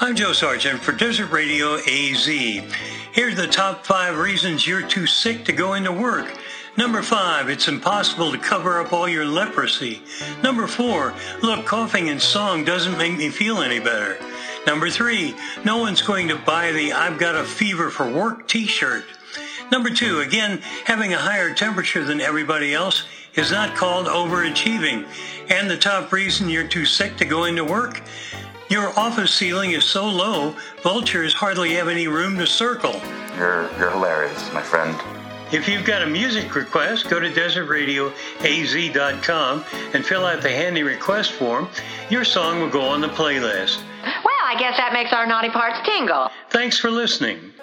I'm Joe Sargent for Desert Radio AZ. Here are the top five reasons you're too sick to go into work. Number five, it's impossible to cover up all your leprosy. Number four, look, coughing and song doesn't make me feel any better. Number three, no one's going to buy the I've got a fever for work t-shirt. Number two, again, having a higher temperature than everybody else is not called overachieving. And the top reason you're too sick to go into work? Your office ceiling is so low, vultures hardly have any room to circle. You're, you're hilarious, my friend. If you've got a music request, go to desertradioaz.com and fill out the handy request form. Your song will go on the playlist. Well, I guess that makes our naughty parts tingle. Thanks for listening.